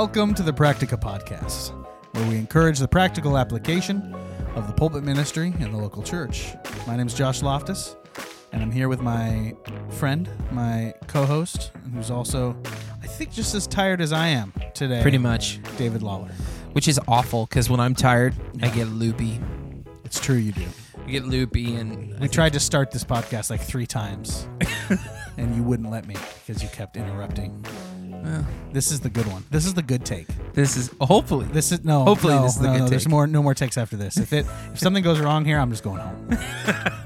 Welcome to the Practica Podcast, where we encourage the practical application of the pulpit ministry in the local church. My name is Josh Loftus, and I'm here with my friend, my co-host, who's also, I think, just as tired as I am today. Pretty much, David Lawler. which is awful because when I'm tired, I get loopy. It's true, you do. I get loopy, and I We tried to start this podcast like three times, and you wouldn't let me because you kept interrupting. This is the good one. This is the good take. this is oh, hopefully This is no. Hopefully no, this is the no, good no, There's more. No more takes after this. If it if something goes wrong here, I'm just going home.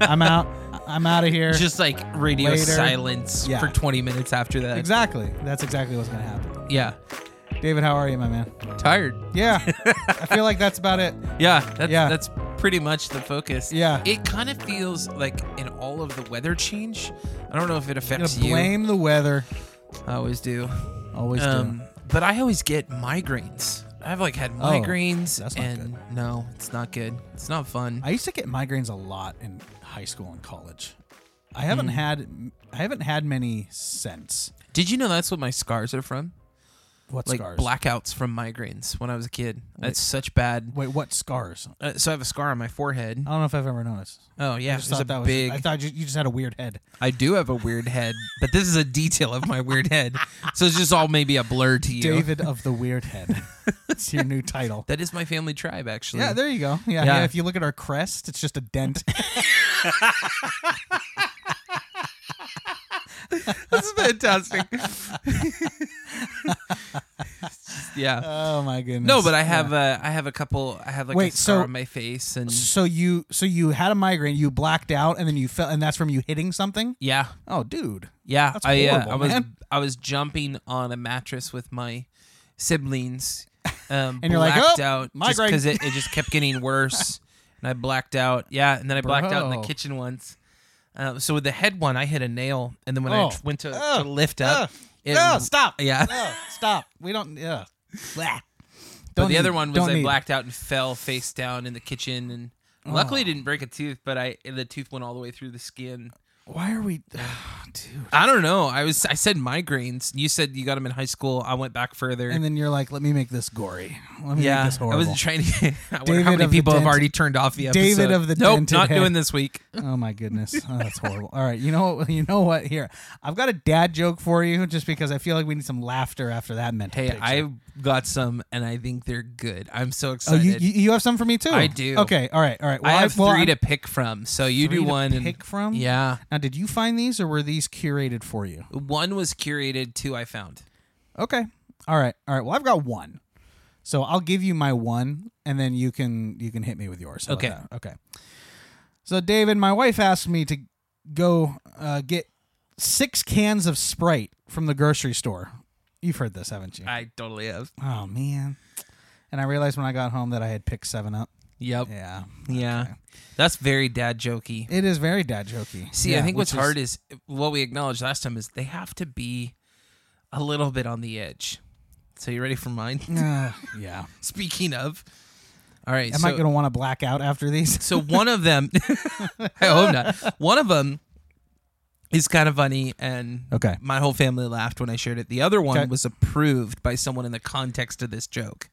I'm out. I'm out of here. just like radio Later. silence Yeah. for 20 minutes after that. exactly. That's exactly what's gonna happen. Yeah, David, how are you, my man? tired. Yeah. I feel like that's about it. Yeah, that's, Yeah. that's pretty much the focus. Yeah. It kind of feels like in all of the weather change. I don't know if it affects you. blame the weather. I always do. Always Um, do. but I always get migraines. I've like had Oh, migraines, that's not and no, it's not good. It's not fun. I used to get migraines a lot in high school and college. I haven't had I haven't had many since. Did you know that's what my scars are from? What like scars? blackouts from migraines when I was a kid. That's such bad. Wait, what scars? Uh, so I have a scar on my forehead. I don't know if I've ever noticed. Oh yeah, I it's just a thought that was. big. I thought you, you just had a weird head. I do have a weird head, but this is a detail of my weird head. So it's just all maybe a blur to you. David of the Weird Head. It's your new title. That is my family tribe, actually. Yeah, there you go. Yeah, Yeah. yeah, If you look at our crest, it's just a dent. That's fantastic. yeah. oh my goodness. No, but I have uh, I have a couple. I have like Wait, a scar so- on my face, and So you, so you had a migraine, you blacked out, and then you fell, and that's from you hitting something. yeah, Oh, dude. yeah. That's I uh, horrible, I was man. I was jumping on a mattress with my siblings. Um, And you're like, blacked "Oh, out migraine." because it, it just kept getting worse, and I blacked out. Yeah, and then I blacked out in the kitchen once. Uh, so with the head one, I hit a nail, and then when I Oh. t- went to, Ugh. to lift up, Ugh. it, No, stop. yeah. No, stop. We don't. Yeah. Blah. But Don't the other one was I need. blacked out and fell face down in the kitchen, and luckily I didn't break a tooth, but I the tooth went all the way through the skin. Why are we, dude? I don't know. I was I said migraines. You said you got them in high school. I went back further. And then you're like, let me make this gory. Let me yeah, make this I horrible. wasn't trying to. I wonder David how many the people have dent- already turned off the episode. David of the nope, dented not head. doing this week. Oh my goodness, oh, that's horrible. All right, you know? You know what? Here, I've got a dad joke for you, just because I feel like we need some laughter after that mental Hey, picture. I got some, and I think they're good. I'm so Oh, excited. you, you you have some for me too. I do. Okay, all right, all right. I have well, 3 I'm- to pick from, so you three do to one. and pick from. yeah, Now, did you find these, or were these curated for you? one was curated. Two I found. Okay. All right. All right. Well, I've got one. So I'll give you my one and then you can you can hit me with yours. How Okay. that? Okay. So David, my wife asked me to go uh, get six cans of Sprite from the grocery store. You've heard this, haven't you? I totally have. oh man. And I realized when I got home that I had picked 7 up. Yep. Yeah. Yeah. Okay. That's very dad jokey. It is very dad jokey. See, Yeah, I think what's is- hard is what we acknowledged last time is they have to be a little bit on the edge. So you ready for mine? Uh, yeah. Speaking of, all right. Am so, I going to want to black out after these? so one of them, I hope not. One of them is kind of funny, and Okay. my whole family laughed when I shared it. The other one Okay. was approved by someone in the context of this joke,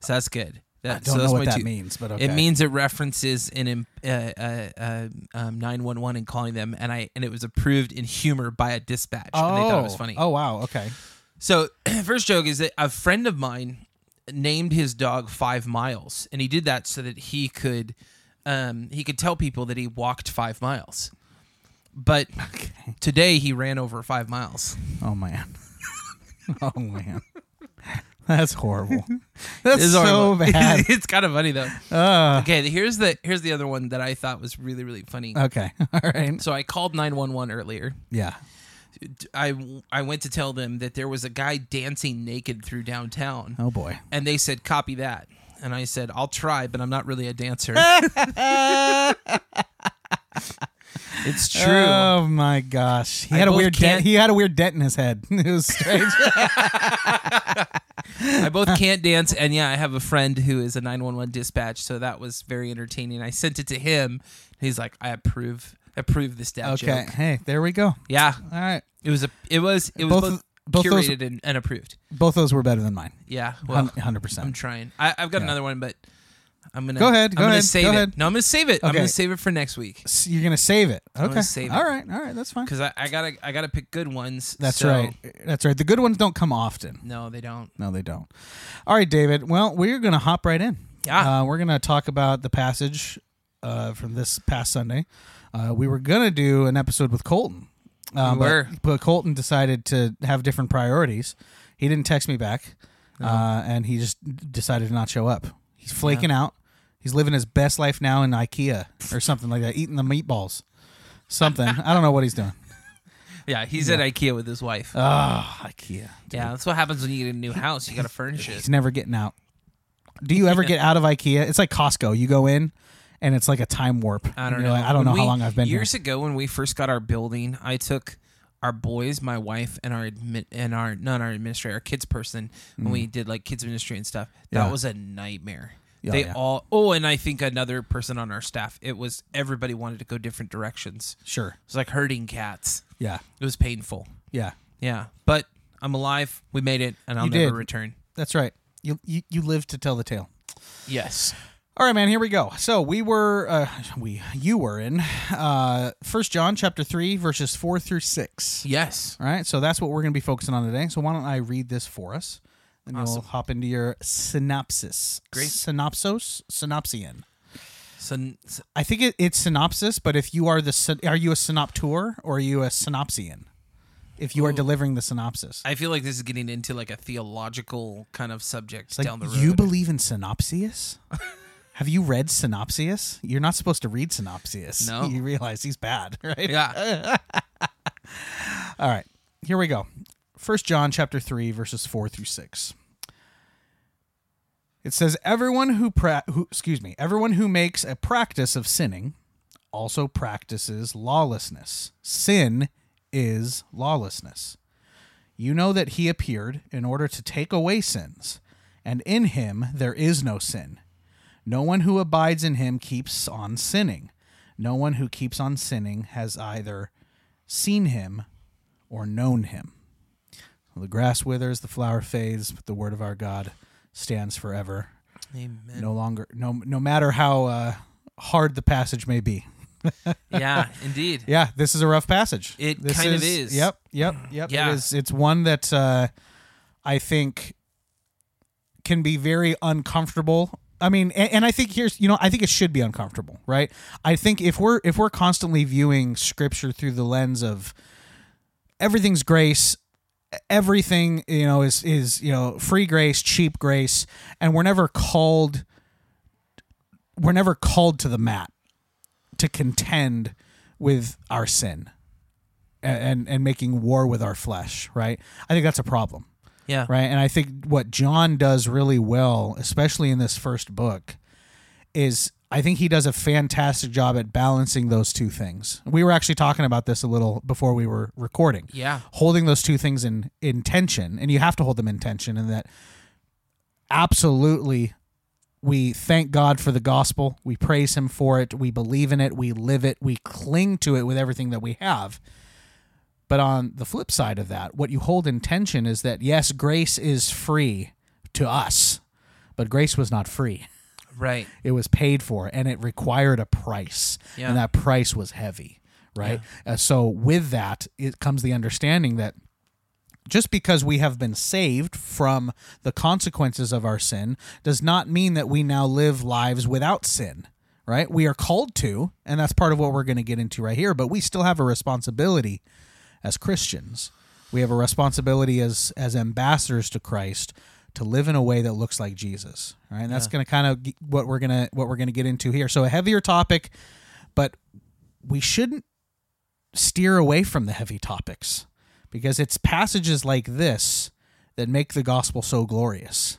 so that's good. I don't so know that's what that two- means, but okay. It means it references in uh, uh, uh, um, 911 and calling them, and I and it was approved in humor by a dispatch, oh. and they thought it was funny. Oh wow, okay. So, first joke is that a friend of mine named his dog Five Miles, and he did that so that he could um, he could tell people that he walked five miles. But Okay. today he ran over five miles. Oh man. oh man. That's horrible. That's so horrible. bad. it's kind of funny though. Uh, Okay, here's the here's the other one that I thought was really really funny. okay. All right. So I called 911 earlier. Yeah. I I went to tell them that there was a guy dancing naked through downtown, Oh boy. and they said copy that. And I said I'll try, but I'm not really a dancer. It's true. Oh my gosh. He I had a both weird dent. can't- He had a weird dent in his head. It was strange. I both can't dance, and yeah, I have a friend who is a 911 dispatch, so that was very entertaining. I sent it to him. He's like, I approve, approve this dad okay. joke. Hey, there we go. Yeah, All right. it was a, it was, it was both both, Both those- curated and, and approved. Both those were better than mine. Yeah, well, Hundred I'm percent. trying. I, I've got another one, but I'm gonna Go ahead, I'm go gonna ahead, Save go it. ahead. No, I'm gonna save it. I'm Okay. gonna save it for next week You're gonna save it. Okay. gonna save it. All right. All right. That's fine. because I, I gotta I gotta pick good ones. That's so- right. That's right. The good ones don't come often. No, they don't. No, they don't. All right, David. Well, we're going to hop right in. Yeah. Uh, we're going to talk about the passage uh, from this past Sunday. Uh, we were going to do an episode with Colton. Uh, We but- were. But, Colton decided to have different priorities. He didn't text me back, uh, and he just decided to not show up. He's flaking out. He's living his best life now in IKEA or something like that, eating the meatballs. Something. I don't know what he's doing. Yeah, he's at IKEA with his wife. Oh, IKEA. yeah, that's what happens when you get a new house. You gotta furnish it. He's never getting out. Do you ever get out of IKEA? It's like Costco. You go in, and it's like a time warp. I don't You're know. like, I don't When know how we- long I've been here. years ago when we first got our building. I took our boys, my wife, and our admi- and our not our administrator, our kids person when we did like kids ministry and stuff. That Mm. Yeah. was a nightmare. Yeah, they yeah. all oh, and I think another person on our staff. It was everybody wanted to go different directions. Sure. It was like herding cats. Yeah. It was painful. Yeah. Yeah, but I'm alive. We made it, and I'll You never did. return. That's right. You, you you live to tell the tale. Yes. All right, man. Here we go. So we were, uh, we you were in uh, First John chapter three verses four through six. Yes. All right. So that's what we're going to be focusing on today. So why don't I read this for us? Then you'll hop into your synopsis. Great. Synopsos. Synopsian. So, so I think it, it's synopsis, but if you are the syn- are you a synoptor or are you a synopsian? If you are delivering the synopsis, I feel like this is getting into like a theological kind of subject it's like down the road. you believe in synopsius. Have you read synopsius? You're not supposed to read synopsius. No. you realize he's bad, right? yeah. All right, here we go. First John chapter three verses four through six. It says, "Everyone who, pra- who excuse me, everyone who makes a practice of sinning, also practices lawlessness. Sin is lawlessness. You know that he appeared in order to take away sins, and in him there is no sin. No one who abides in him keeps on sinning. No one who keeps on sinning has either seen him or known him. The grass withers, the flower fades, but the word of our God stands forever. Amen. No longer, no, no matter how uh, hard the passage may be. Yeah, indeed. Yeah, this is a rough passage. It This kind of is. Yep, yep, yep. Yeah. It is. It's one that uh, I think can be very uncomfortable. I mean, and, and I think here's, you know, I think it should be uncomfortable, right? I think if we're if we're constantly viewing Scripture through the lens of everything's grace, everything you know is is you know free grace, cheap grace, and we're never called we're never called to the mat to contend with our sin and, and and making war with our flesh, right? I think that's a problem, Yeah. right? And I think what John does really well, especially in this first book, is I think he does a fantastic job at balancing those two things. We were actually talking about this a little before we were recording. Yeah. Holding those two things in in tension, and you have to hold them in tension, and that absolutely we thank God for the gospel. We praise him for it. We believe in it. We live it. We cling to it with everything that we have. But on the flip side of that, what you hold in tension is that yes, grace is free to us, but grace was not free. Right. It was paid for and it required a price. Yeah. And that price was heavy, right? Uh, so with that, it comes the understanding that just because we have been saved from the consequences of our sin does not mean that we now live lives without sin, right? We are called to, and that's part of what we're going to get into right here, but we still have a responsibility as Christians. We have a responsibility as as ambassadors to Christ to live in a way that looks like Jesus, right? And that's Yeah. going to kind of what we're going to what we're going to get into here. So a heavier topic, but we shouldn't steer away from the heavy topics because it's passages like this that make the gospel so glorious,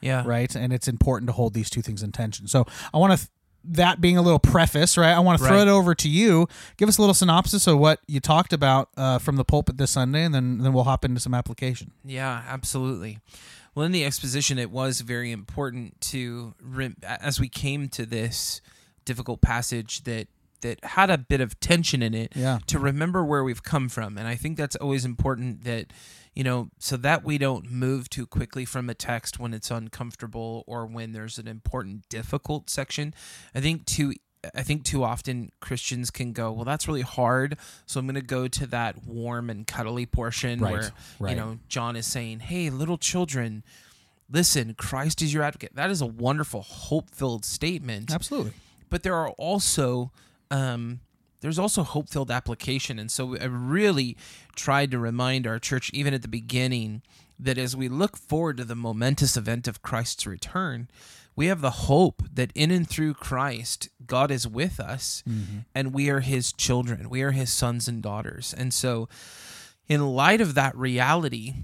Yeah. right? And it's important to hold these two things in tension. So I want to. Th- that being a little preface, right? I want to throw Right. it over to you. Give us a little synopsis of what you talked about uh, from the pulpit this Sunday, and then then we'll hop into some application. Yeah, absolutely. Well, in the exposition, it was very important to, as we came to this difficult passage that that had a bit of tension in it Yeah. to remember where we've come from. And I think that's always important that, you know, so that we don't move too quickly from a text when it's uncomfortable or when there's an important, difficult section. I think too. I think too often Christians can go, well, that's really hard, so I'm going to go to that warm and cuddly portion Right, where right. you know John is saying, "Hey, little children, listen, Christ is your advocate." That is a wonderful, hope-filled statement Absolutely. but there are also um, there's also hope filled application, and so I really tried to remind our church, even at the beginning, that as we look forward to the momentous event of Christ's return, we have the hope that in and through Christ, God is with us, mm-hmm. and we are His children. We are His sons and daughters, and so in light of that reality,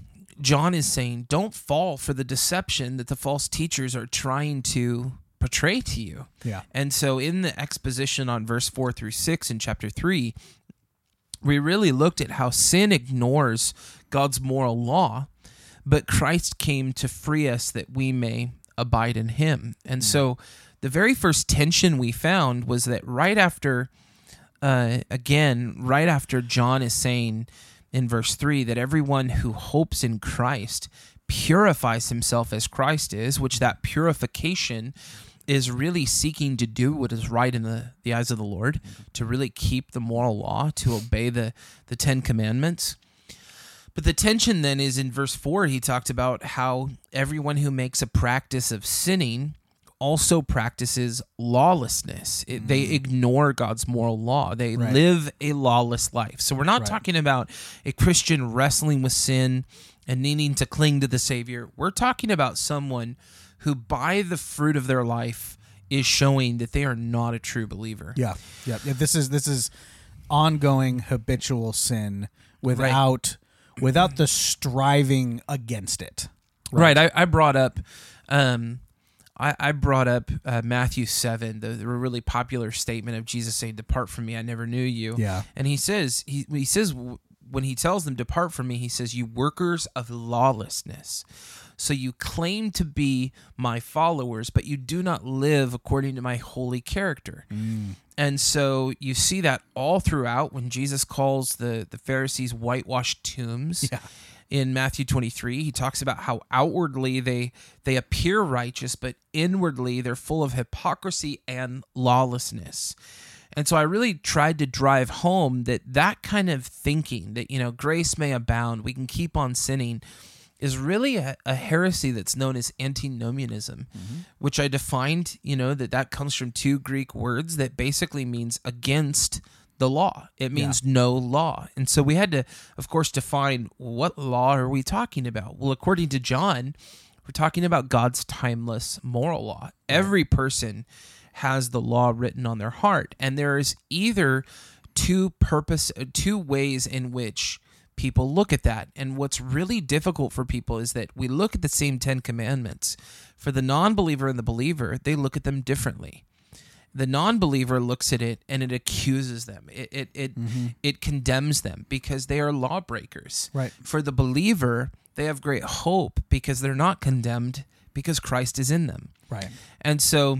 John is saying, don't fall for the deception that the false teachers are trying to portray to you. Yeah. And so in the exposition on verse 4 through 6 in chapter 3, we really looked at how sin ignores God's moral law, but Christ came to free us that we may abide in him. And so the very first tension we found was that right after uh, again, right after John is saying in verse 3 that everyone who hopes in Christ purifies himself as Christ is, which that purification is really seeking to do what is right in the, the eyes of the Lord, to really keep the moral law, to obey the, the Ten Commandments. But the tension then is in verse 4, he talked about how everyone who makes a practice of sinning also practices lawlessness. It, They mm. ignore God's moral law. They Right. live a lawless life. So we're not Right. talking about a Christian wrestling with sin and needing to cling to the Savior. We're talking about someone who, by the fruit of their life, is showing that they are not a true believer. Yeah. Yeah. yeah. This is this is ongoing habitual sin without without the striving against it. Right. I, I brought up, um, I, I brought up uh, Matthew seven, the, the really popular statement of Jesus saying, "Depart from me, I never knew you." Yeah. And he says, he he says when he tells them, "Depart from me," he says, "You workers of lawlessness." So you claim to be my followers, but you do not live according to my holy character. And so you see that all throughout when Jesus calls the, the Pharisees whitewashed tombs. Yeah. In Matthew 23, he talks about how outwardly they they appear righteous, but inwardly they're full of hypocrisy and lawlessness. And so I really tried to drive home that that kind of thinking that you know grace may abound, we can keep on sinning is really a, a heresy that's known as antinomianism, mm-hmm. which I defined, you know, that that comes from two Greek words that basically means against the law. It means no law. And so we had to, of course, define what law are we talking about? Well, according to John, we're talking about God's timeless moral law. Every person has the law written on their heart, and there is either two purpose, two ways in which people look at that. And what's really difficult for people is that we look at the same Ten Commandments. For the non-believer and the believer, they look at them differently the non-believer looks at it and it accuses them it it it, mm-hmm. it condemns them because they are lawbreakers Right. for the believer they have great hope because they're not condemned because Christ is in them Right. and so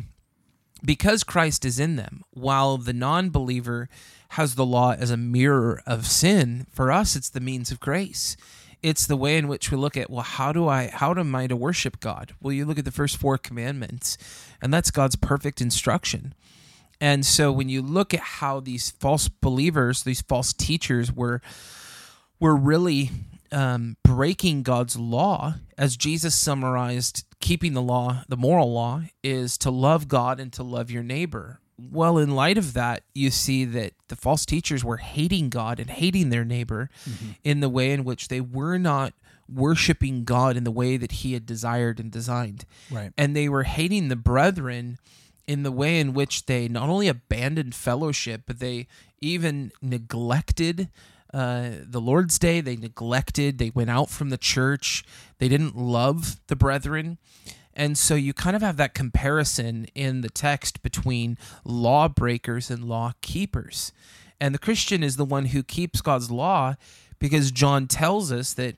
because Christ is in them while the non-believer has the law as a mirror of sin for us it's the means of grace. It's the way in which we look at well how do i how am i to worship god? Well you look at the first four commandments and that's god's perfect instruction. And so when you look at how these false believers these false teachers were were really um, breaking God's law, as Jesus summarized, keeping the law, the moral law, is to love God and to love your neighbor. Well, in light of that, you see that the false teachers were hating God and hating their neighbor in the way in which they were not worshiping God in the way that He had desired and designed. Right. And they were hating the brethren in the way in which they not only abandoned fellowship, but they even neglected uh, the Lord's Day. They neglected, they went out from the church, they didn't love the brethren. And so you kind of have that comparison in the text between lawbreakers and law keepers. And the Christian is the one who keeps God's law because John tells us that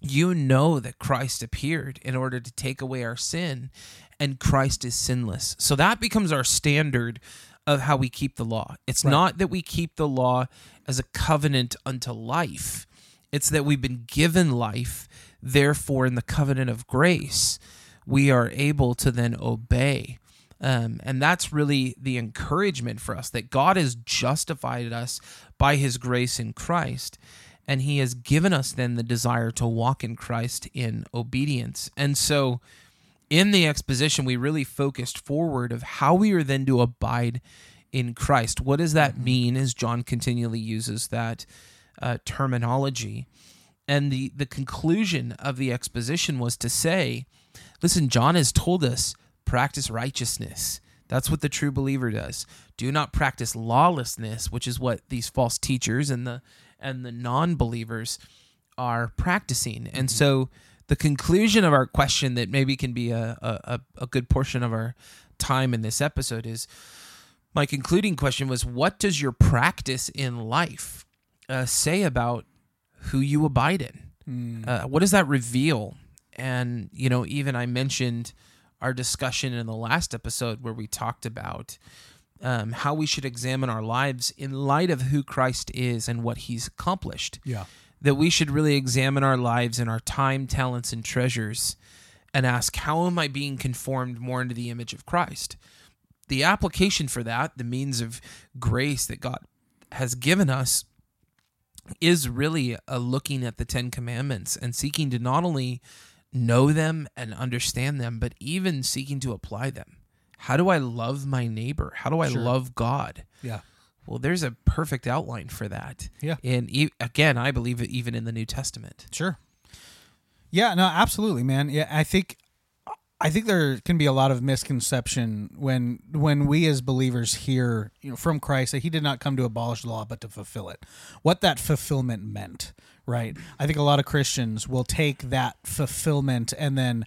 you know that Christ appeared in order to take away our sin, and Christ is sinless. So that becomes our standard of how we keep the law. It's Right. not that we keep the law as a covenant unto life. It's that we've been given life, therefore, in the covenant of grace, we are able to then obey. Um, and that's really the encouragement for us that God has justified us by his grace in Christ. And he has given us then the desire to walk in Christ in obedience. And so, in the exposition, we really focused forward of how we are then to abide in Christ. What does that mean? As John continually uses that uh, terminology, and the the conclusion of the exposition was to say, listen, John has told us practice righteousness. That's what the true believer does. Do not practice lawlessness, which is what these false teachers and the and the non-believers are practicing. And so the conclusion of our question that maybe can be a, a, a good portion of our time in this episode is my concluding question was what does your practice in life uh, say about who you abide in? Uh, what does that reveal? And you know even i mentioned our discussion in the last episode where we talked about um, how we should examine our lives in light of who christ is and what he's accomplished. Yeah. That we should really examine our lives and our time, talents, and treasures and ask, how am I being conformed more into the image of Christ? The application for that, the means of grace that God has given us, is really a looking at the Ten Commandments and seeking to not only know them and understand them, but even seeking to apply them. How do I love my neighbor? How do I Sure. love God? Yeah. Well, there's a perfect outline for that. Yeah. And e- again, I believe it even in the New Testament. Sure. Yeah, no, absolutely, man. Yeah, I think I think there can be a lot of misconception when when we as believers hear, you know, from Christ that he did not come to abolish the law but to fulfill it. What that fulfillment meant, right? I think a lot of Christians will take that fulfillment and then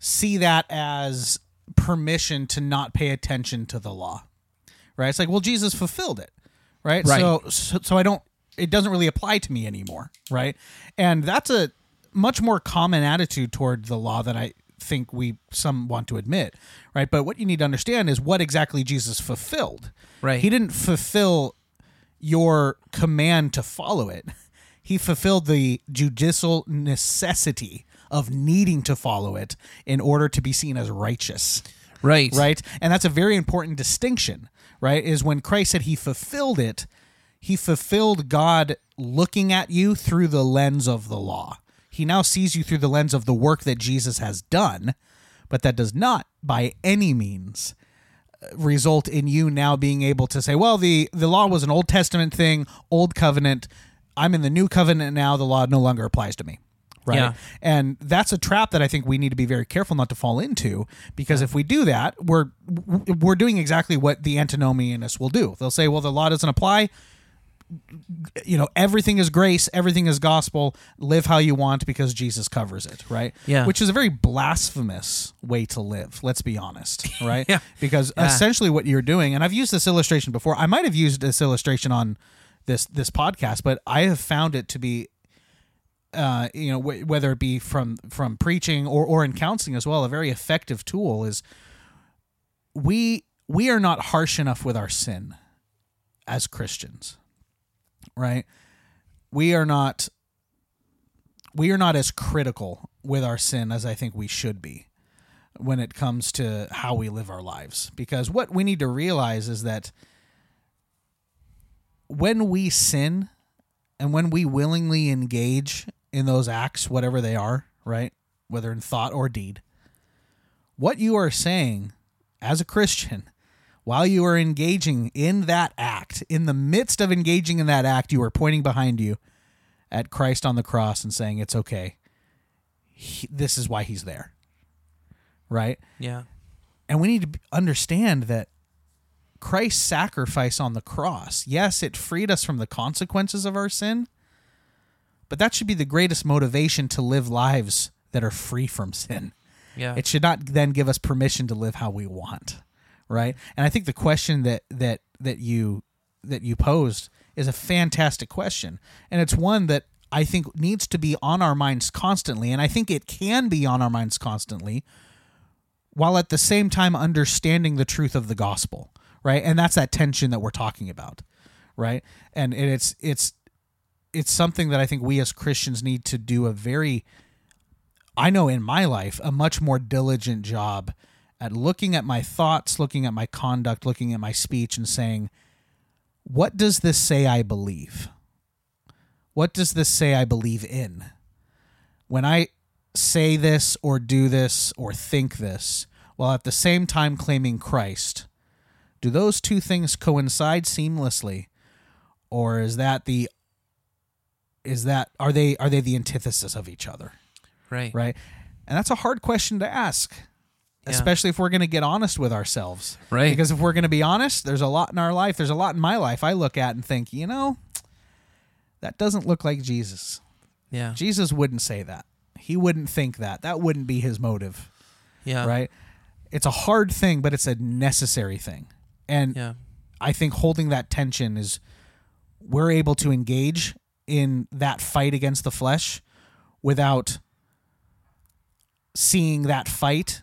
see that as permission to not pay attention to the law. Right? It's like, well, Jesus fulfilled it. Right? Right. So so, so I don't it doesn't really apply to me anymore, right? And that's a much more common attitude toward the law that I think we some want to admit, right? But what you need to understand is what exactly Jesus fulfilled. Right. He didn't fulfill your command to follow it. He fulfilled the judicial necessity of needing to follow it in order to be seen as righteous Right. right? And that's a very important distinction, right? Is when Christ said he fulfilled it, he fulfilled God looking at you through the lens of the law. He now sees you through the lens of the work that Jesus has done, but that does not by any means uh, result in you now being able to say, well, the the law was an Old Testament thing, old covenant. I'm in the new covenant now, the law no longer applies to me. Right. Yeah. And that's a trap that I think we need to be very careful not to fall into because if we do that, we're we're doing exactly what the antinomianists will do. They'll say, well, the law doesn't apply. You know, everything is grace, everything is gospel. Live how you want because Jesus covers it, right? Yeah. Which is a very blasphemous way to live. Let's be honest, right? Yeah. Because Yeah. essentially what you're doing, and I've used this illustration before. I might have used this illustration on this this podcast, but I have found it to be uh, you know, wh- whether it be from from preaching or or in counseling as well, a very effective tool is we we are not harsh enough with our sin as Christians, right? We are not we are not as critical with our sin as I think we should be when it comes to how we live our lives because what we need to realize is that when we sin and when we willingly engage in those acts, whatever they are, right? Whether in thought or deed, what you are saying as a Christian, while you are engaging in that act, in the midst of engaging in that act, you are pointing behind you at Christ on the cross and saying, It's okay. He, this is why he's there. Right? Yeah. And we need to understand that Christ's sacrifice on the cross, yes, it freed us from the consequences of our sin, but that should be the greatest motivation to live lives that are free from sin. Yeah. It should not then give us permission to live how we want, right? And I think the question that that that you that you posed is a fantastic question, and it's one that I think needs to be on our minds constantly, and I think it can be on our minds constantly while at the same time understanding the truth of the gospel right? And that's that tension that we're talking about, right? And and it's it's it's something that I think we as Christians need to do a very I know in my life a much more diligent job at looking at my thoughts, looking at my conduct, looking at my speech and saying what does this say I believe? What does this say I believe in? When I say this or do this or think this while at the same time claiming Christ, do those two things coincide seamlessly or is that the is that are they are they the antithesis of each other? Right. Right? And that's a hard question to ask. Yeah. Especially if we're going to get honest with ourselves. Right. Because if we're going to be honest, there's a lot in our life, there's a lot in my life I look at and think, you know, that doesn't look like Jesus. Yeah. Jesus wouldn't say that. He wouldn't think that. That wouldn't be his motive, Yeah. right? It's a hard thing, but it's a necessary thing. And Yeah. I think holding that tension is we're able to engage in that fight against the flesh without seeing that fight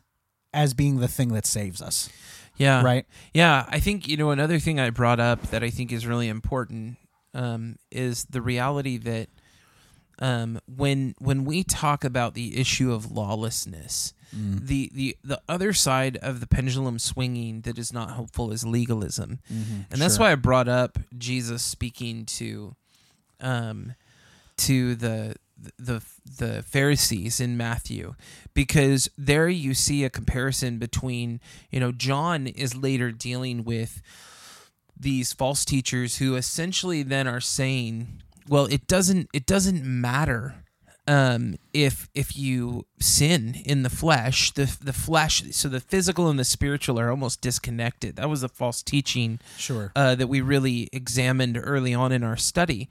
as being the thing that saves us, Yeah. right? Yeah, I think you know another thing I brought up that I think is really important um, is the reality that um, when when we talk about the issue of lawlessness, Mm. the, the the other side of the pendulum swinging that is not helpful is legalism, and that's Sure. why I brought up Jesus speaking to um, to the the the Pharisees in Matthew because there you see a comparison between you know John is later dealing with these false teachers who essentially then are saying well it doesn't it doesn't matter um, if if you sin in the flesh the the flesh so the physical and the spiritual are almost disconnected that was a false teaching Sure. uh, that we really examined early on in our study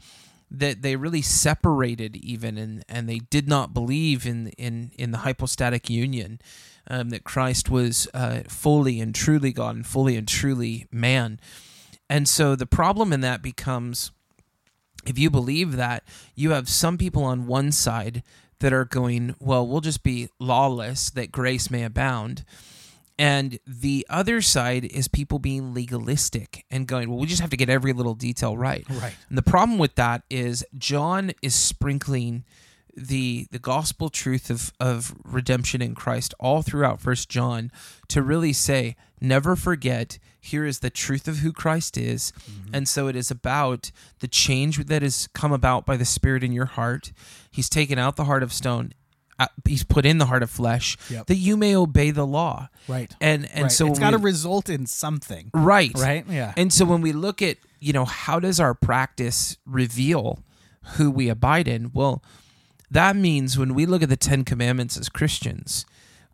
that they really separated even and, and they did not believe in in, in the hypostatic union um, that Christ was uh, fully and truly God and fully and truly man. And so the problem in that becomes if you believe that you have some people on one side that are going well we'll just be lawless that grace may abound and the other side is people being legalistic and going, well, we just have to get every little detail right. Right. And the problem with that is John is sprinkling the the gospel truth of, of redemption in Christ all throughout First John to really say, never forget, here is the truth of who Christ is. Mm-hmm. And so it is about the change that has come about by the Spirit in your heart. He's taken out the heart of stone. Uh, He's put in the heart of flesh Yep. that you may obey the law. Right. And and right. so it's got to result in something, right right? Yeah. and so when we look at you know how does our practice reveal who we abide in well that means when we look at the 10 commandments as Christians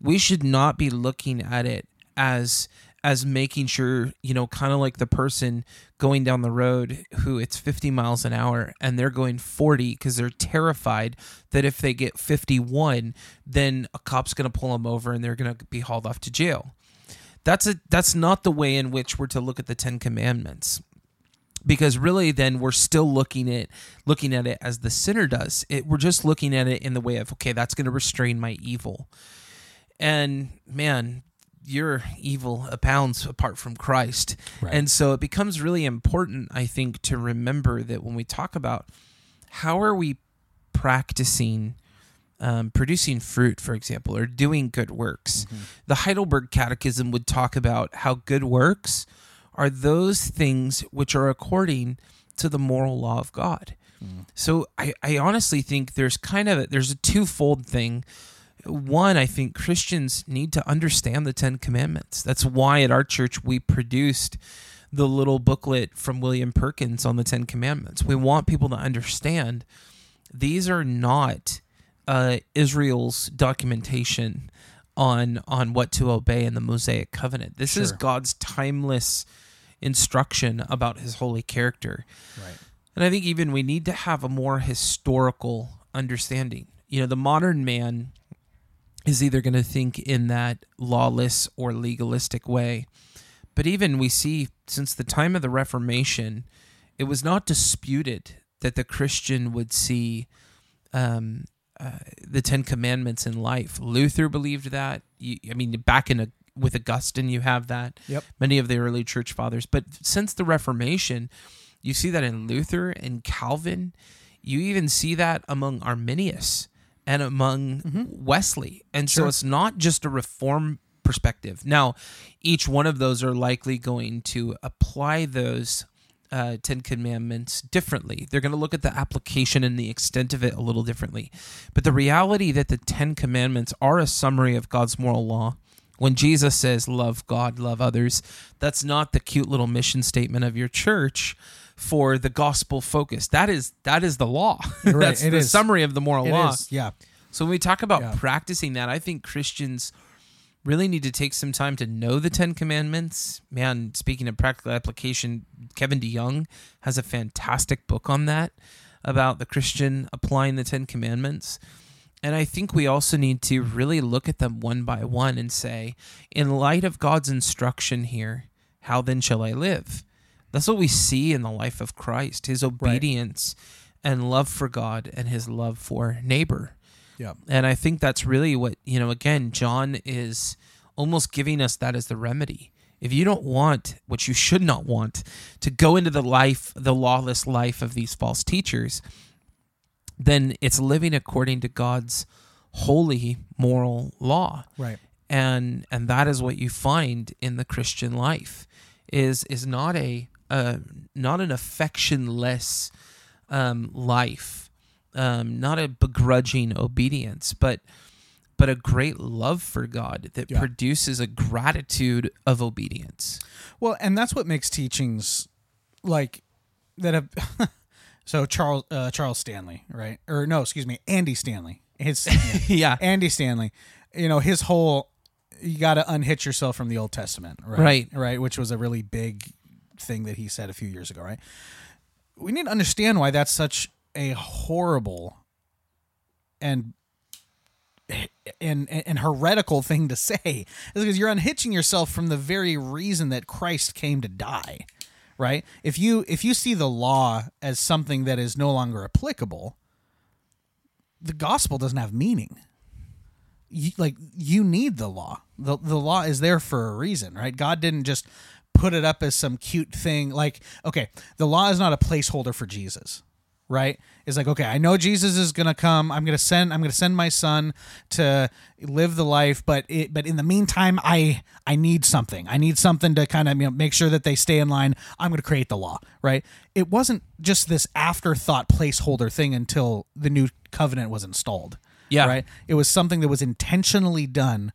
we should not be looking at it as as making sure you know kind of like the person going down the road who it's 50 miles an hour and they're going 40 because they're terrified that if they get 51 then a cop's going to pull them over and they're going to be hauled off to jail. That's a that's not the way in which we're to look at the 10 commandments. Because really then we're still looking at looking at it as the sinner does. It we're just looking at it in the way of okay that's going to restrain my evil. And man your evil abounds apart from Christ Right. and so it becomes really important i think to remember that when we talk about how are we practicing um, producing fruit, for example, or doing good works. The Heidelberg Catechism would talk about how good works are those things which are according to the moral law of God. So I, I honestly think there's kind of a, there's a twofold thing. One, I think Christians need to understand the Ten Commandments. That's why at our church we produced the little booklet from William Perkins on the Ten Commandments. We want people to understand these are not uh, Israel's documentation on on what to obey in the Mosaic covenant. This is God's timeless instruction about His holy character. Right. And I think even we need to have a more historical understanding. You know, the modern man is either going to think in that lawless or legalistic way. But even we see since the time of the Reformation, it was not disputed that the Christian would see um, uh, the Ten Commandments in life. Luther believed that. You, I mean, back in a, with Augustine, you have that. Yep. Many of the early church fathers, but since the Reformation, you see that in Luther and Calvin. You even see that among Arminius and among Wesley, and so it's not just a reform perspective. Now, each one of those are likely going to apply those uh, Ten Commandments differently. They're going to look at the application and the extent of it a little differently. But the reality that the Ten Commandments are a summary of God's moral law. When Jesus says, love God, love others, that's not the cute little mission statement of your church for the gospel focus. That is that is the law. Right, that's it the is. summary of the moral It law. is, yeah. So when we talk about Yeah. practicing that, I think Christians really need to take some time to know the Ten Commandments. Man, speaking of practical application, Kevin DeYoung has a fantastic book on that about the Christian applying the Ten Commandments. And I think we also need to really look at them one by one and say, in light of God's instruction here, how then shall I live? That's what we see in the life of Christ his obedience and love for God and his love for neighbor. Yeah. And I think that's really what, you know, again, John is almost giving us that as the remedy. If you don't want, what you should not want, to go into the life, the lawless life of these false teachers, then it's living according to God's holy moral law. Right. And and that is what you find in the Christian life is is not a uh, not an affectionless um, life, um, not a begrudging obedience, but but a great love for God that Yeah. produces a gratitude of obedience. Well, and that's what makes teachings like that have. so Charles uh, Charles Stanley, right? Or no, excuse me, Andy Stanley. His yeah. Andy Stanley. You know his whole. You got to unhitch yourself from the Old Testament, right? Right. Right. Which was a really big thing that he said a few years ago, right? We need to understand why that's such a horrible and and and heretical thing to say. Is because you're unhitching yourself from the very reason that Christ came to die right? If you if you see the law as something that is no longer applicable the gospel doesn't have meaning. You, like you need the law. The, the law is there for a reason right? God didn't just put it up as some cute thing. Like okay the law is not a placeholder for jesus right? Is like okay i know jesus is gonna come. I'm gonna send i'm gonna send my son to live the life but it but in the meantime i i need something. I need something to kind of you know make sure that they stay in line. I'm gonna create the law right? It wasn't just this afterthought placeholder thing until the new covenant was installed Yeah. right? It was something that was intentionally done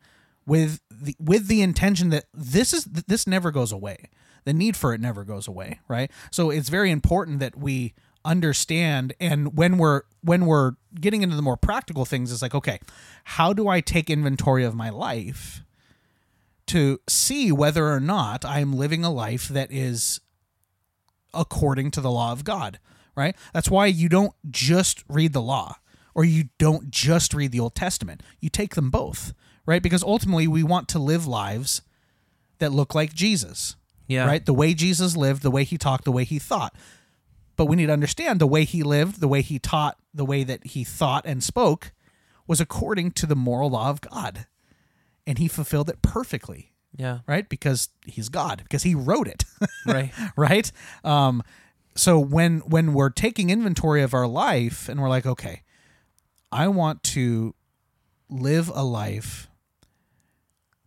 with the with the intention that this is this never goes away the need for it never goes away right so it's very important that we understand and when we're when we're getting into the more practical things it's like okay how do i take inventory of my life to see whether or not i'm living a life that is according to the law of God, right? That's why you don't just read the law or you don't just read the Old Testament. You take them both, right? Because ultimately we want to live lives that look like Jesus, Yeah. right? The way Jesus lived, the way he talked, the way he thought. But we need to understand the way he lived, the way he taught, the way that he thought and spoke was according to the moral law of God. And he fulfilled it perfectly, Yeah. right? Because he's God, because he wrote it. Right. right um so when when we're taking inventory of our life and we're like okay i want to live a life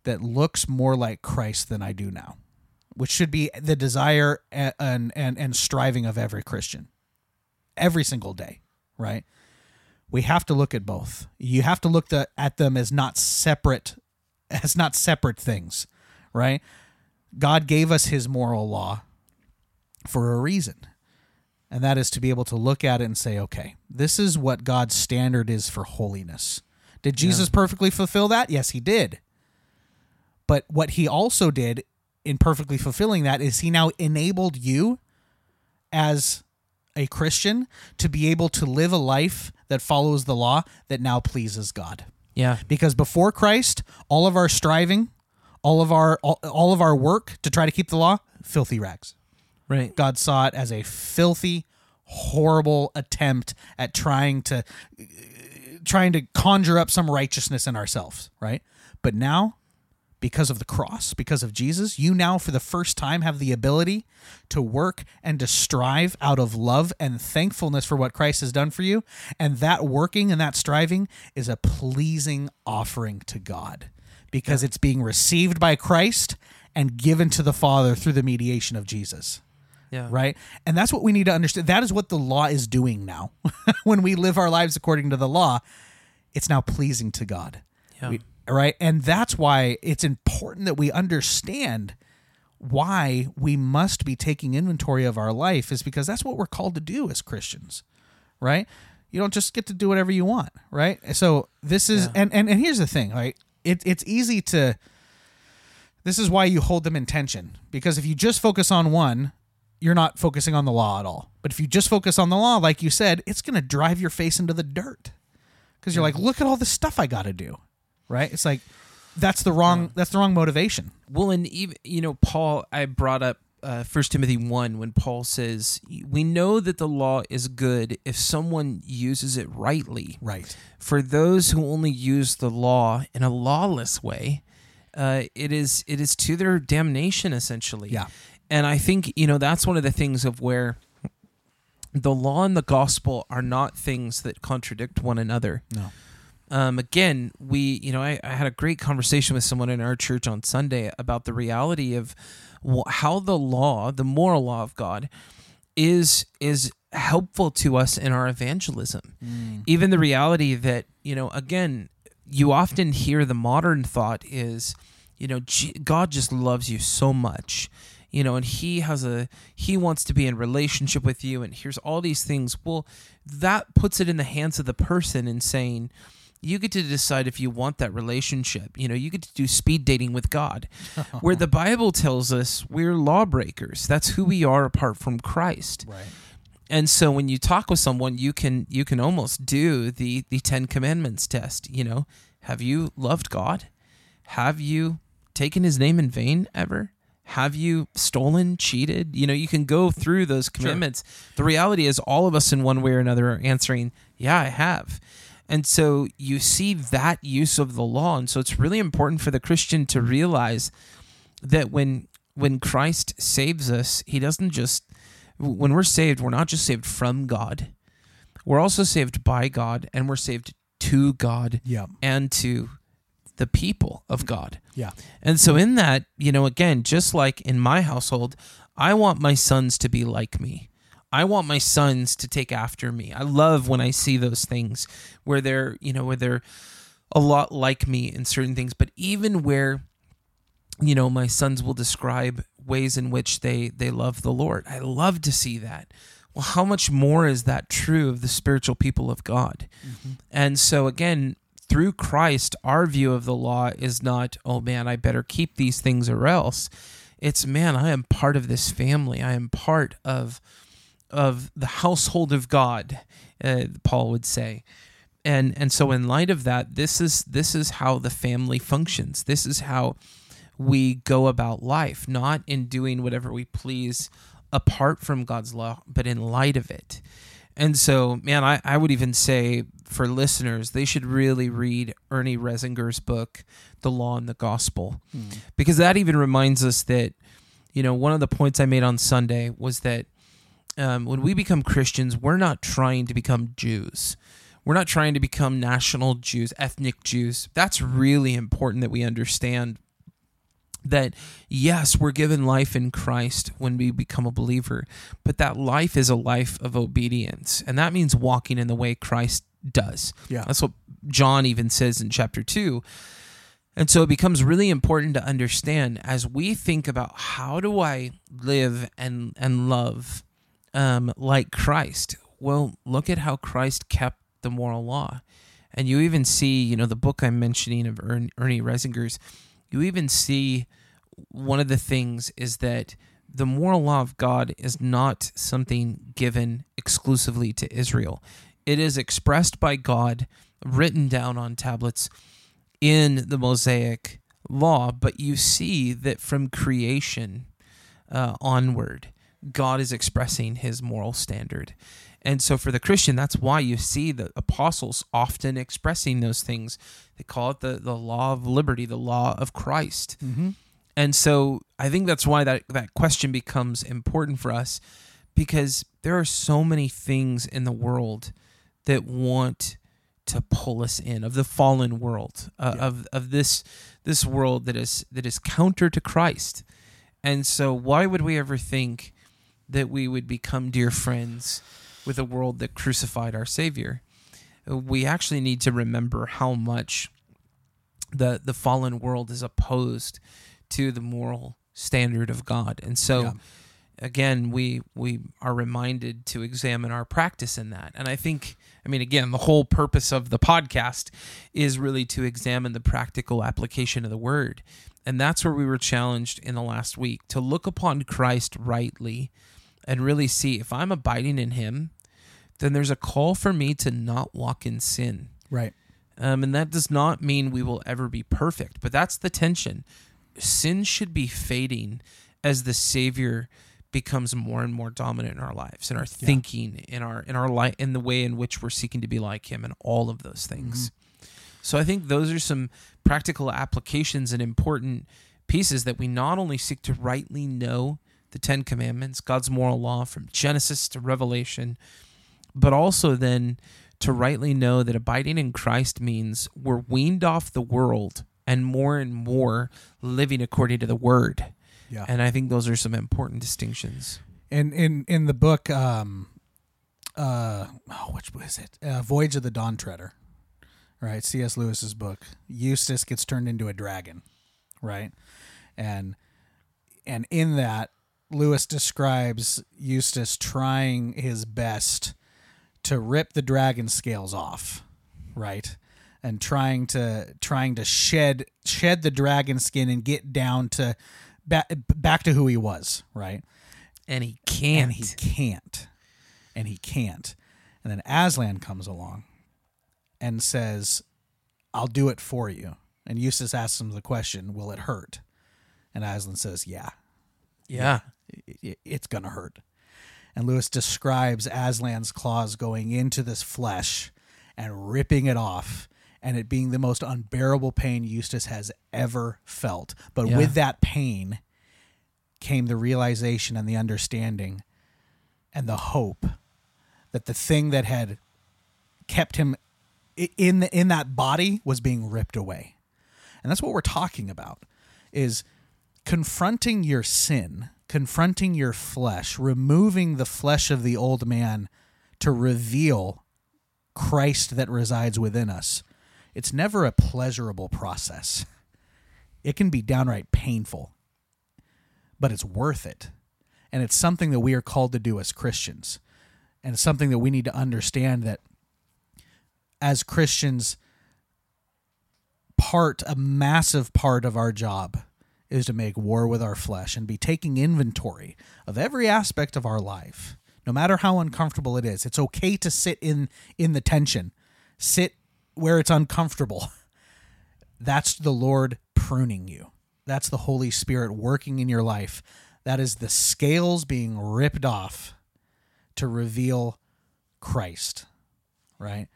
that looks more like christ than i do now which should be the desire and and and striving of every christian every single day right we have to look at both you have to look the, at them as not separate as not separate things right God gave us his moral law for a reason. And that is to be able to look at it and say, okay, this is what God's standard is for holiness. Did Jesus perfectly fulfill that? Yes, he did. But what he also did in perfectly fulfilling that is he now enabled you as a Christian to be able to live a life that follows the law that now pleases God Yeah. because before Christ, all of our striving, all of our all, all of our work to try to keep the law, filthy rags. Right. God saw it as a filthy, horrible attempt at trying to trying to conjure up some righteousness in ourselves, right? But now, because of the cross, because of Jesus, you now for the first time have the ability to work and to strive out of love and thankfulness for what Christ has done for you. And that working and that striving is a pleasing offering to God because it's being received by Christ and given to the Father through the mediation of Jesus Yeah. right? And that's what we need to understand. That is what the law is doing now. when we live our lives according to the law, it's now pleasing to God. Yeah. We- right? And that's why it's important that we understand why we must be taking inventory of our life is because that's what we're called to do as Christians, right? You don't just get to do whatever you want, right? So this is Yeah. and, and and here's the thing, right? It, it's easy to this is why you hold them in tension because if you just focus on one you're not focusing on the law at all but if you just focus on the law like you said it's going to drive your face into the dirt because you're like look at all the stuff i got to do right it's like that's the wrong that's the wrong motivation Well, and even you know, Paul, I brought up uh, First Timothy one when Paul says, "We know that the law is good if someone uses it rightly. right For those who only use the law in a lawless way, uh, it is it is to their damnation essentially. Yeah. And I think you know that's one of the things of where the law and the gospel are not things that contradict one another no um, again, we, you know, I, I had a great conversation with someone in our church on Sunday about the reality of how the law, the moral law of God, is is helpful to us in our evangelism. Even the reality that, you know, again, you often hear the modern thought is, you know, God just loves you so much. You know, and he has a he wants to be in relationship with you and here's all these things. Well, that puts it in the hands of the person in saying, you get to decide if you want that relationship. You know, you get to do speed dating with God. Where the Bible tells us we're lawbreakers. That's who we are apart from Christ. right And so when you talk with someone, you can you can almost do the the 10 commandments test, you know. Have you loved God? Have you taken his name in vain ever? Have you stolen, cheated? You know, you can go through those commandments. The reality is all of us in one way or another are answering, "Yeah, I have." And so you see that use of the law. And so it's really important for the Christian to realize that when when Christ saves us, he doesn't just when we're saved, we're not just saved from God. We're also saved by God and we're saved to God yeah and to the people of God. yeah And so in that, you know, again, just like in my household, I want my sons to be like me. I want my sons to take after me. I love when I see those things where they're, you know, where they're a lot like me in certain things, but even where you know, my sons will describe ways in which they they love the Lord. I love to see that. Well, how much more is that true of the spiritual people of God? Mm-hmm. And so again, through Christ, our view of the law is not, oh man, I better keep these things or else. It's man, I am part of this family. I am part of of the household of God, uh, Paul would say. And and so in light of that, this is this is how the family functions. This is how we go about life, not in doing whatever we please apart from God's law, but in light of it. And so, man, I, I would even say for listeners, they should really read Ernie Reisinger's book, The Law and the Gospel, because that even reminds us that, you know, one of the points I made on Sunday was that um, when we become Christians, we're not trying to become Jews. We're not trying to become national Jews, ethnic Jews. That's really important that we understand that yes, we're given life in Christ when we become a believer, but that life is a life of obedience. And that means walking in the way Christ does. Yeah. That's what John even says in chapter 2. And so it becomes really important to understand as we think about how do I live and and love um, like Christ. Well, look at how Christ kept the moral law, and you even see, you know, the book I'm mentioning of Ern- Ernie Reisinger's. You even see one of the things is that the moral law of God is not something given exclusively to Israel. It is expressed by God, written down on tablets in the Mosaic law, but you see that from creation uh, onward, God is expressing his moral standard. And so for the Christian, that's why you see the apostles often expressing those things. They call it the, the law of liberty, the law of Christ. Mm-hmm. And so I think that's why that, that question becomes important for us because there are so many things in the world that want to pull us in of the fallen world uh, Yeah. of of this this world that is that is counter to Christ. And so why would we ever think that we would become dear friends with a world that crucified our savior? We actually need to remember how much the the fallen world is opposed to the moral standard of God. And so Yeah. again we we are reminded to examine our practice in that and i think i mean again the whole purpose of the podcast is really to examine the practical application of the word and that's where we were challenged in the last week to look upon christ rightly and really see if i'm abiding in him then there's a call for me to not walk in sin Right. um, and that does not mean we will ever be perfect, but that's the tension. Sin should be fading as the Savior becomes more and more dominant in our lives, in our thinking, in our in our life, in the way in which we're seeking to be like Him, and all of those things. Mm-hmm. So I think those are some practical applications and important pieces that we not only seek to rightly know the Ten Commandments, God's moral law from Genesis to Revelation, but also then to rightly know that abiding in Christ means we're weaned off the world and more and more living according to the word. Yeah. And I think those are some important distinctions. in in in the book um uh oh which was it? Uh, voyage of the dawn treader right? Cs lewis's book. Eustace gets turned into a dragon right? And and in that lewis describes eustace trying his best to rip the dragon scales off right? And trying to trying to shed shed the dragon skin and get down to back back to who he was right? And he can't. and he can't. and he can't. And then aslan comes along and says i'll do it for you. And eustace asks him the question will it hurt? And aslan says yeah. Yeah. i- it's gonna hurt. And lewis describes aslan's claws going into this flesh and ripping it off and it being the most unbearable pain eustace has ever felt but Yeah. with that pain came the realization and the understanding and the hope that the thing that had kept him in the, in that body was being ripped away. And that's what we're talking about is confronting your sin, confronting your flesh, removing the flesh of the old man to reveal Christ that resides within us. It's never a pleasurable process. It can be downright painful but it's worth it. And it's something that we are called to do as Christians. And it's something that we need to understand that as Christians, part, a massive part of our job is to make war with our flesh and be taking inventory of every aspect of our life, no matter how uncomfortable it is. It's okay to sit in in the tension, sit where it's uncomfortable. That's the Lord pruning you. That's the Holy Spirit working in your life. That is the scales being ripped off to reveal Christ. Right?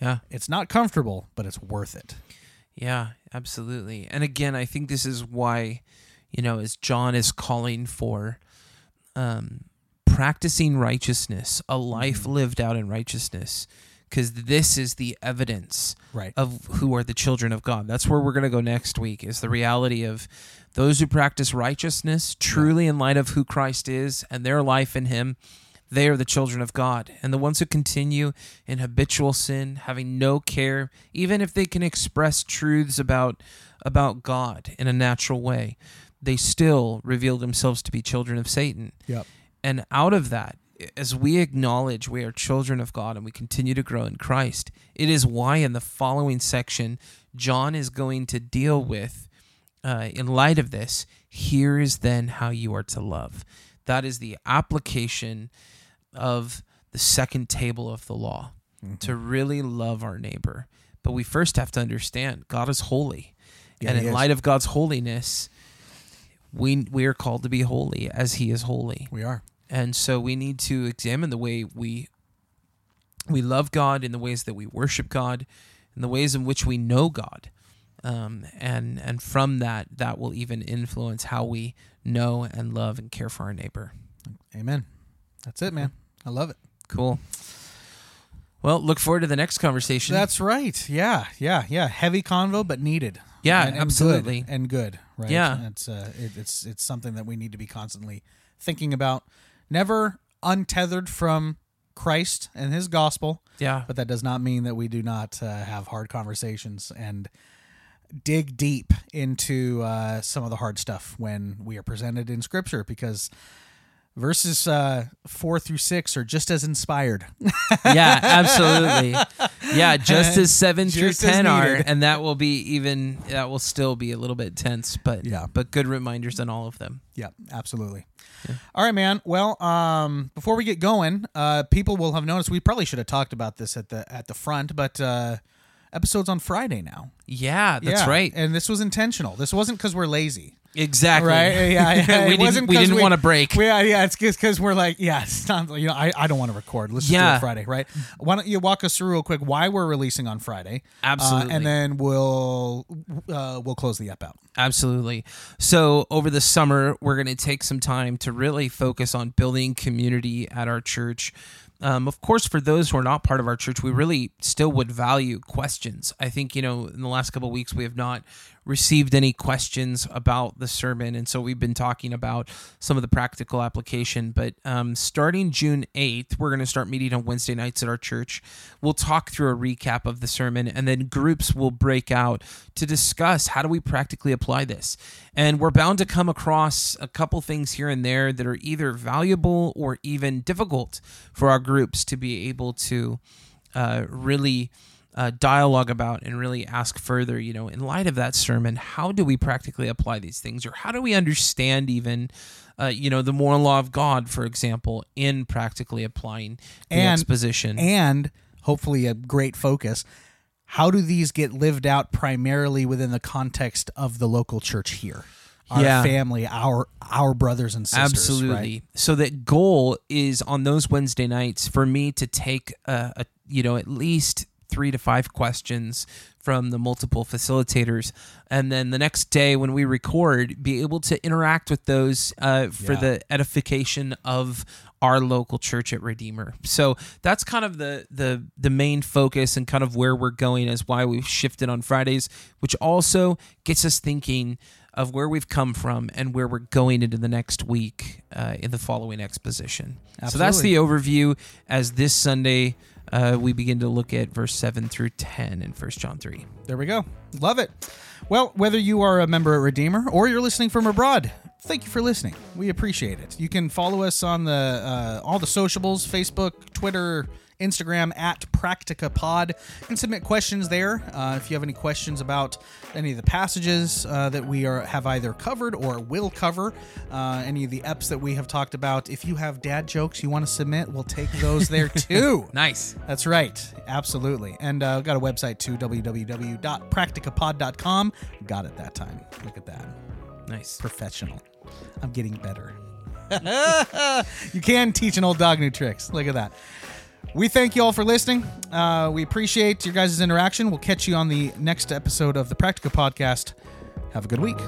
Yeah. It's not comfortable, but it's worth it. Yeah, absolutely. And again, I think this is why, you know, as John is calling for um, practicing righteousness, a life lived out in righteousness, because this is the evidence Right. of who are the children of God. That's where we're going to go next week is the reality of those who practice righteousness truly in light of who Christ is and their life in him. They are the children of God. And the ones who continue in habitual sin, having no care, even if they can express truths about about God in a natural way, they still reveal themselves to be children of Satan. Yep. And out of that, as we acknowledge we are children of God and we continue to grow in Christ, it is why in the following section, John is going to deal with, uh, in light of this, here is then how you are to love. That is the application of the second table of the law to really love our neighbor. But we first have to understand God is holy. Yeah, and in light of God's holiness, we we are called to be holy as he is holy. We are. And so we need to examine the way we we love God, in the ways that we worship God, in the ways in which we know God. Um, and and from that, that will even influence how we know and love and care for our neighbor. Amen. That's it, man. I love it. Cool. Well, look forward to the next conversation. That's right. Yeah, yeah, yeah. Heavy convo, but needed. Yeah, and, and absolutely. good, and good. Right. Yeah. it's uh, it, it's it's something that we need to be constantly thinking about. Never untethered from Christ and His gospel. yeah. But that does not mean that we do not uh, have hard conversations and dig deep into uh, some of the hard stuff when we are presented in Scripture, because verses uh, four through six are just as inspired. yeah, absolutely. Yeah, just as seven through Just as ten are, and that will be even that will still be a little bit tense, but Yeah. but good reminders on all of them. Yeah, absolutely. All right, man. Well, um, before we get going, uh, people will have noticed we probably should have talked about this at the at the front, but uh, episodes on Friday now. Yeah, that's Yeah, right. And this was intentional. This wasn't because we're lazy. Exactly. Right? Yeah, yeah. we didn't, we didn't want to break. We, yeah, yeah, it's because we're like, yeah, it's not, you know, I, I don't want to record. Let's just do Yeah. it Friday, right? Why don't you walk us through real quick why we're releasing on Friday? Uh, Absolutely. and then we'll uh, we'll close the app out. Absolutely. So, over the summer, we're going to take some time to really focus on building community at our church. Um, of course, for those who are not part of our church, we really still would value questions. I think, you know, in the last couple of weeks, we have not received any questions about the sermon. And so we've been talking about some of the practical application. But um, starting June 8th, we're going to start meeting on Wednesday nights at our church. We'll talk through a recap of the sermon, and then groups will break out to discuss how do we practically apply this. And we're bound to come across a couple things here and there that are either valuable or even difficult for our groups to be able to uh, really uh, dialogue about and really ask further, you know, in light of that sermon, how do we practically apply these things? Or how do we understand even, uh, you know, the moral law of God, for example, in practically applying the And- exposition? and hopefully a great focus. How do these get lived out primarily within the context of the local church here? Our Yeah. family, our our brothers and sisters. Absolutely. right? So that goal is on those Wednesday nights for me to take a, a you know at least three to five questions from the multiple facilitators, and then the next day when we record, be able to interact with those uh, for Yeah. the edification of our local church at Redeemer. So that's kind of the the the main focus and kind of where we're going as why we've shifted on Fridays, which also gets us thinking of where we've come from and where we're going into the next week uh, in the following exposition. So that's the overview. As this Sunday, uh, we begin to look at verse seven through ten in First John three. There we go. Love it. Well, whether you are a member at Redeemer or you're listening from abroad, thank you for listening. We appreciate it. You can follow us on the uh, all the sociables: Facebook, Twitter, Instagram at Practica Pod. You can submit questions there uh, if you have any questions about any of the passages uh, that we are have either covered or will cover. Uh, any of the eps that we have talked about. If you have dad jokes you want to submit, we'll take those there too. Nice. That's right. Absolutely. And uh, got a website too, www.practicapod.com. Got it that time. Look at that. Nice. Professional. I'm getting better. you can teach an old dog new tricks. Look at that. We thank you all for listening. Uh, we appreciate your guys' interaction. We'll catch you on the next episode of the Practica Podcast. Have a good week.